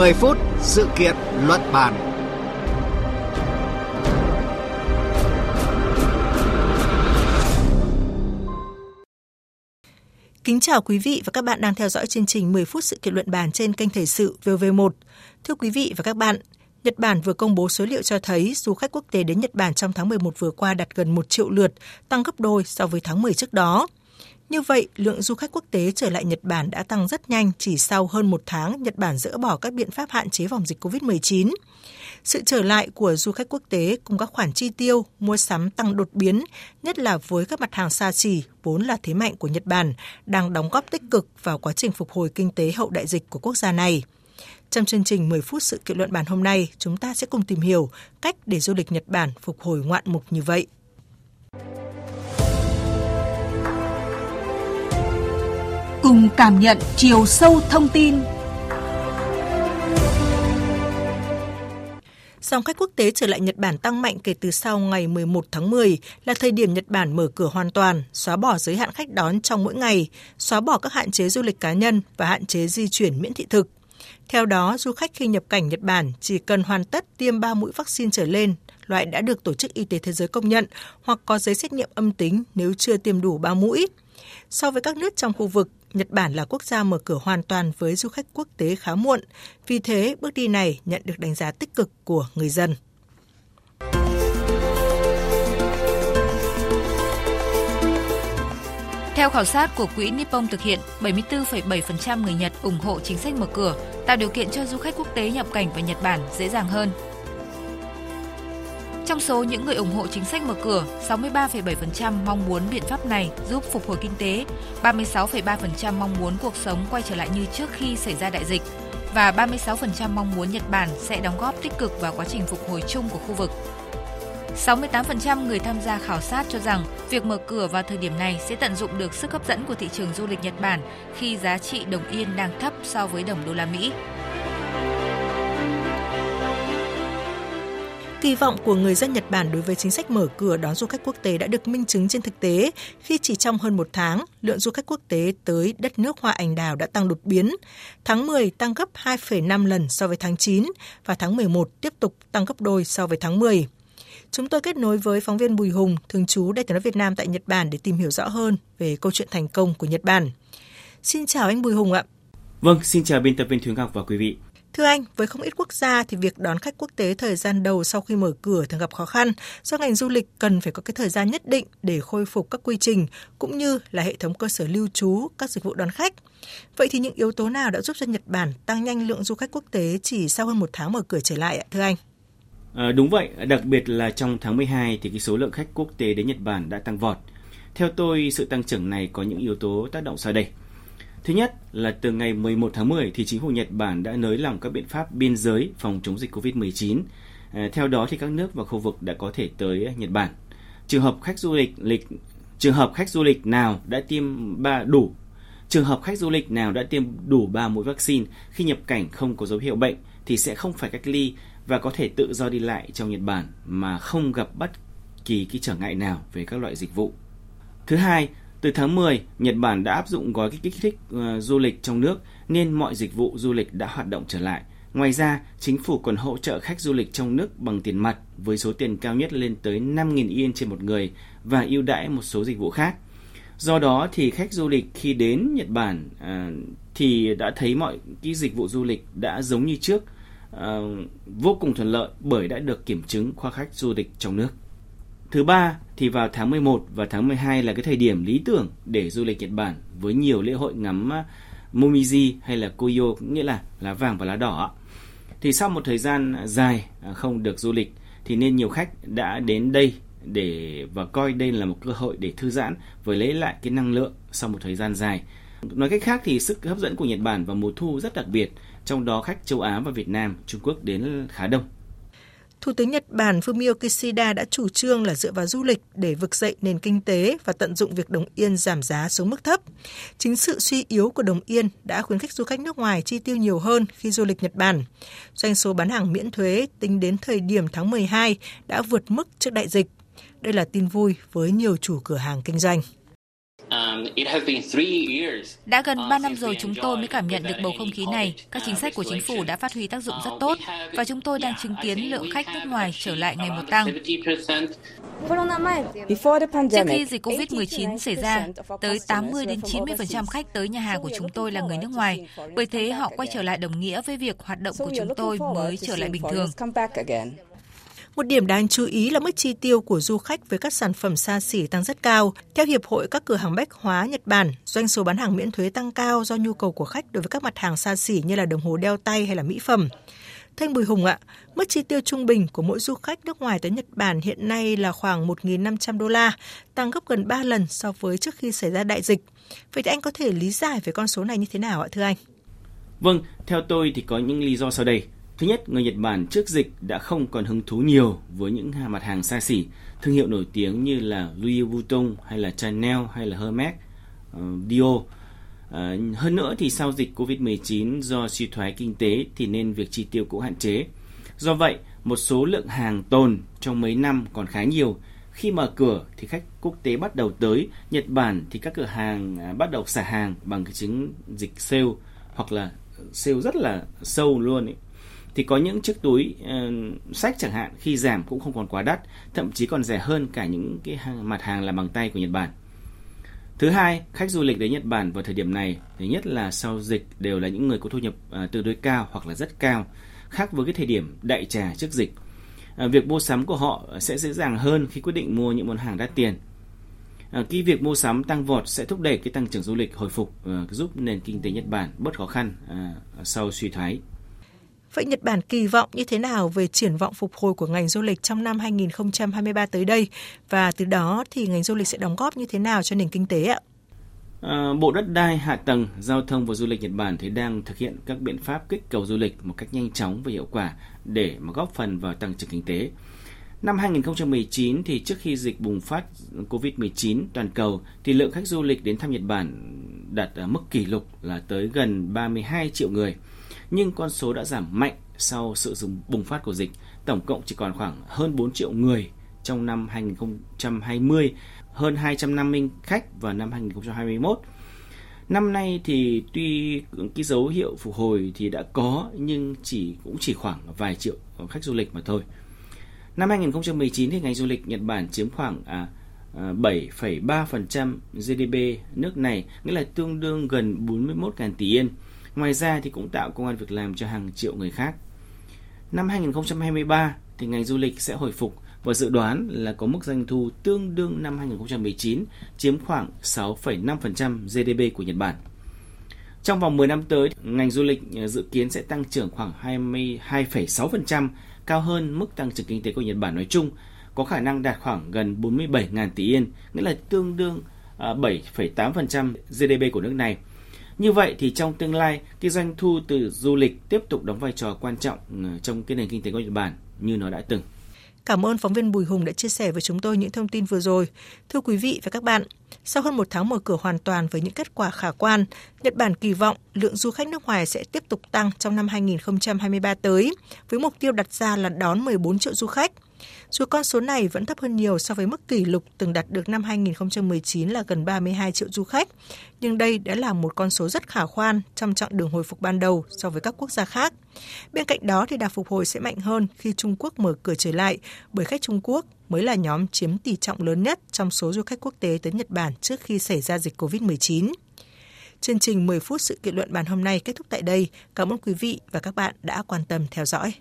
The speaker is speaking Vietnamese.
10 phút sự kiện luận bàn. Kính chào quý vị và các bạn đang theo dõi chương trình 10 phút sự kiện luận bàn trên kênh Thời sự VV1. Thưa quý vị và các bạn, Nhật Bản vừa công bố số liệu cho thấy du khách quốc tế đến Nhật Bản trong tháng 11 vừa qua đạt gần 1 triệu lượt, tăng gấp đôi so với tháng 10 trước đó. Như vậy, lượng du khách quốc tế trở lại Nhật Bản đã tăng rất nhanh chỉ sau hơn một tháng Nhật Bản dỡ bỏ các biện pháp hạn chế phòng dịch COVID-19. Sự trở lại của du khách quốc tế cùng các khoản chi tiêu, mua sắm tăng đột biến, nhất là với các mặt hàng xa xỉ, vốn là thế mạnh của Nhật Bản, đang đóng góp tích cực vào quá trình phục hồi kinh tế hậu đại dịch của quốc gia này. Trong chương trình 10 phút sự kiện luận bàn hôm nay, chúng ta sẽ cùng tìm hiểu cách để du lịch Nhật Bản phục hồi ngoạn mục như vậy. Cùng cảm nhận chiều sâu thông tin Dòng khách quốc tế trở lại Nhật Bản tăng mạnh kể từ sau ngày 11 tháng 10 là thời điểm Nhật Bản mở cửa hoàn toàn, xóa bỏ giới hạn khách đón trong mỗi ngày, xóa bỏ các hạn chế du lịch cá nhân và hạn chế di chuyển miễn thị thực. Theo đó, du khách khi nhập cảnh Nhật Bản chỉ cần hoàn tất tiêm 3 mũi vaccine trở lên, loại đã được Tổ chức Y tế Thế giới công nhận, hoặc có giấy xét nghiệm âm tính nếu chưa tiêm đủ 3 mũi. So với các nước trong khu vực, Nhật Bản là quốc gia mở cửa hoàn toàn với du khách quốc tế khá muộn. Vì thế, bước đi này nhận được đánh giá tích cực của người dân. Theo khảo sát của Quỹ Nippon thực hiện, 74,7% người Nhật ủng hộ chính sách mở cửa, tạo điều kiện cho du khách quốc tế nhập cảnh vào Nhật Bản dễ dàng hơn. Trong số những người ủng hộ chính sách mở cửa, 63,7% mong muốn biện pháp này giúp phục hồi kinh tế, 36,3% mong muốn cuộc sống quay trở lại như trước khi xảy ra đại dịch và 36% mong muốn Nhật Bản sẽ đóng góp tích cực vào quá trình phục hồi chung của khu vực. 68% người tham gia khảo sát cho rằng việc mở cửa vào thời điểm này sẽ tận dụng được sức hấp dẫn của thị trường du lịch Nhật Bản khi giá trị đồng yên đang thấp so với đồng đô la Mỹ. Kỳ vọng của người dân Nhật Bản đối với chính sách mở cửa đón du khách quốc tế đã được minh chứng trên thực tế khi chỉ trong hơn một tháng, lượng du khách quốc tế tới đất nước hoa anh đào đã tăng đột biến. Tháng 10 tăng gấp 2,5 lần so với tháng 9 và tháng 11 tiếp tục tăng gấp đôi so với tháng 10. Chúng tôi kết nối với phóng viên Bùi Hùng, thường trú Đại tiếng nói Việt Nam tại Nhật Bản để tìm hiểu rõ hơn về câu chuyện thành công của Nhật Bản. Xin chào anh Bùi Hùng ạ. Vâng, xin chào biên tập viên Thúy Ngọc và quý vị. Thưa anh, với không ít quốc gia thì việc đón khách quốc tế thời gian đầu sau khi mở cửa thường gặp khó khăn do ngành du lịch cần phải có cái thời gian nhất định để khôi phục các quy trình cũng như là hệ thống cơ sở lưu trú, các dịch vụ đón khách. Vậy thì những yếu tố nào đã giúp cho Nhật Bản tăng nhanh lượng du khách quốc tế chỉ sau hơn một tháng mở cửa trở lại ạ, thưa anh? À, đúng vậy, đặc biệt là trong tháng 12 thì cái số lượng khách quốc tế đến Nhật Bản đã tăng vọt. Theo tôi, sự tăng trưởng này có những yếu tố tác động sau đây. Thứ nhất là từ ngày 11 tháng 10 thì chính phủ Nhật Bản đã nới lỏng các biện pháp biên giới phòng chống dịch COVID-19. À, theo đó thì các nước và khu vực đã có thể tới Nhật Bản. Trường hợp khách du lịch lịch trường hợp khách du lịch nào đã tiêm ba đủ trường hợp khách du lịch nào đã tiêm đủ 3 mũi vaccine khi nhập cảnh không có dấu hiệu bệnh thì sẽ không phải cách ly và có thể tự do đi lại trong Nhật Bản mà không gặp bất kỳ cái trở ngại nào về các loại dịch vụ. Thứ hai, từ tháng 10, Nhật Bản đã áp dụng gói kích thích uh, du lịch trong nước nên mọi dịch vụ du lịch đã hoạt động trở lại. Ngoài ra, chính phủ còn hỗ trợ khách du lịch trong nước bằng tiền mặt với số tiền cao nhất lên tới 5.000 yên trên một người và ưu đãi một số dịch vụ khác. Do đó thì khách du lịch khi đến Nhật Bản à, thì đã thấy mọi cái dịch vụ du lịch đã giống như trước, à, vô cùng thuận lợi bởi đã được kiểm chứng qua khách du lịch trong nước. Thứ ba thì vào tháng 11 và tháng 12 là cái thời điểm lý tưởng để du lịch Nhật Bản với nhiều lễ hội ngắm à, Momiji hay là Koyo nghĩa là lá vàng và lá đỏ. Thì sau một thời gian dài à, không được du lịch thì nên nhiều khách đã đến đây để và coi đây là một cơ hội để thư giãn với lấy lại cái năng lượng sau một thời gian dài. Nói cách khác thì sức hấp dẫn của Nhật Bản vào mùa thu rất đặc biệt, trong đó khách châu Á và Việt Nam, Trung Quốc đến khá đông. Thủ tướng Nhật Bản Fumio Kishida đã chủ trương là dựa vào du lịch để vực dậy nền kinh tế và tận dụng việc đồng yên giảm giá xuống mức thấp. Chính sự suy yếu của đồng yên đã khuyến khích du khách nước ngoài chi tiêu nhiều hơn khi du lịch Nhật Bản. Doanh số bán hàng miễn thuế tính đến thời điểm tháng 12 đã vượt mức trước đại dịch. Đây là tin vui với nhiều chủ cửa hàng kinh doanh. À, Đã gần 3 năm rồi chúng tôi mới cảm nhận được bầu không khí này. Các chính sách của chính phủ đã phát huy tác dụng rất tốt và chúng tôi đang chứng kiến lượng khách nước ngoài trở lại ngày một tăng. Trước khi dịch COVID-19 xảy ra, tới 80 đến 90% khách tới nhà hàng của chúng tôi là người nước ngoài. Bởi thế họ quay trở lại đồng nghĩa với việc hoạt động của chúng tôi mới trở lại bình thường. Một điểm đáng chú ý là mức chi tiêu của du khách với các sản phẩm xa xỉ tăng rất cao. Theo Hiệp hội các cửa hàng bách hóa Nhật Bản, doanh số bán hàng miễn thuế tăng cao do nhu cầu của khách đối với các mặt hàng xa xỉ như là đồng hồ đeo tay hay là mỹ phẩm. Thanh Bùi Hùng ạ, mức chi tiêu trung bình của mỗi du khách nước ngoài tới Nhật Bản hiện nay là khoảng 1.500 đô la, tăng gấp gần 3 lần so với trước khi xảy ra đại dịch. Vậy thì anh có thể lý giải về con số này như thế nào ạ thưa anh? Vâng, theo tôi thì có những lý do sau đây. Thứ nhất, người Nhật Bản trước dịch đã không còn hứng thú nhiều với những mặt hàng xa xỉ, thương hiệu nổi tiếng như là Louis Vuitton hay là Chanel hay là Hermes, uh, ờ, Dior. À, hơn nữa thì sau dịch Covid-19 do suy thoái kinh tế thì nên việc chi tiêu cũng hạn chế. Do vậy, một số lượng hàng tồn trong mấy năm còn khá nhiều. Khi mở cửa thì khách quốc tế bắt đầu tới, Nhật Bản thì các cửa hàng à, bắt đầu xả hàng bằng cái chứng dịch sale hoặc là sale rất là sâu luôn ấy thì có những chiếc túi uh, sách chẳng hạn khi giảm cũng không còn quá đắt, thậm chí còn rẻ hơn cả những cái hàng, mặt hàng làm bằng tay của Nhật Bản. Thứ hai, khách du lịch đến Nhật Bản vào thời điểm này, thứ nhất là sau dịch đều là những người có thu nhập uh, tương đối cao hoặc là rất cao, khác với cái thời điểm đại trà trước dịch. Uh, việc mua sắm của họ sẽ dễ dàng hơn khi quyết định mua những món hàng đắt tiền. khi cái việc mua sắm tăng vọt sẽ thúc đẩy cái tăng trưởng du lịch hồi phục, uh, giúp nền kinh tế Nhật Bản bớt khó khăn uh, sau suy thoái. Vậy Nhật Bản kỳ vọng như thế nào về triển vọng phục hồi của ngành du lịch trong năm 2023 tới đây và từ đó thì ngành du lịch sẽ đóng góp như thế nào cho nền kinh tế ạ? À, Bộ Đất đai, Hạ tầng, Giao thông và Du lịch Nhật Bản thì đang thực hiện các biện pháp kích cầu du lịch một cách nhanh chóng và hiệu quả để mà góp phần vào tăng trưởng kinh tế. Năm 2019 thì trước khi dịch bùng phát COVID-19 toàn cầu thì lượng khách du lịch đến thăm Nhật Bản đạt ở mức kỷ lục là tới gần 32 triệu người nhưng con số đã giảm mạnh sau sự dùng bùng phát của dịch. Tổng cộng chỉ còn khoảng hơn 4 triệu người trong năm 2020, hơn 250 khách vào năm 2021. Năm nay thì tuy cái dấu hiệu phục hồi thì đã có nhưng chỉ cũng chỉ khoảng vài triệu khách du lịch mà thôi. Năm 2019 thì ngành du lịch Nhật Bản chiếm khoảng à, à 7,3% GDP nước này, nghĩa là tương đương gần 41.000 tỷ yên. Ngoài ra thì cũng tạo công an việc làm cho hàng triệu người khác. Năm 2023 thì ngành du lịch sẽ hồi phục và dự đoán là có mức doanh thu tương đương năm 2019, chiếm khoảng 6,5% GDP của Nhật Bản. Trong vòng 10 năm tới, ngành du lịch ờ, dự kiến sẽ tăng trưởng khoảng 22,6%, cao hơn mức tăng trưởng kinh tế của Nhật Bản nói chung, có khả năng đạt khoảng gần 47.000 tỷ yên, nghĩa là tương đương ờ, 7,8% GDP của nước này – như vậy thì trong tương lai, cái doanh thu từ du lịch tiếp tục đóng vai trò quan trọng ừ, trong cái nền kinh tế của Nhật Bản như nó đã từng. Cảm ơn phóng viên Bùi Hùng đã chia sẻ với chúng tôi những thông tin vừa rồi. Thưa quý vị và các bạn, sau hơn một tháng mở cửa hoàn toàn với những kết quả khả quan, Nhật Bản kỳ vọng lượng du khách nước ngoài sẽ tiếp tục tăng trong năm 2023 tới, với mục tiêu đặt ra là đón 14 triệu du khách. Dù con số này vẫn thấp hơn nhiều so với mức kỷ lục từng đạt được năm 2019 là gần 32 triệu du khách, nhưng đây đã là một con số rất khả quan trong chặng đường hồi phục ban đầu so với các quốc gia khác. Bên cạnh đó thì đà phục hồi sẽ mạnh hơn khi Trung Quốc mở cửa trở lại, bởi khách Trung Quốc mới là nhóm chiếm tỷ trọng lớn nhất trong số du khách quốc tế tới Nhật Bản trước khi xảy ra dịch COVID-19. Chương trình 10 phút sự kiện luận bàn hôm nay kết thúc tại đây. Cảm ơn quý vị và các bạn đã quan tâm theo dõi.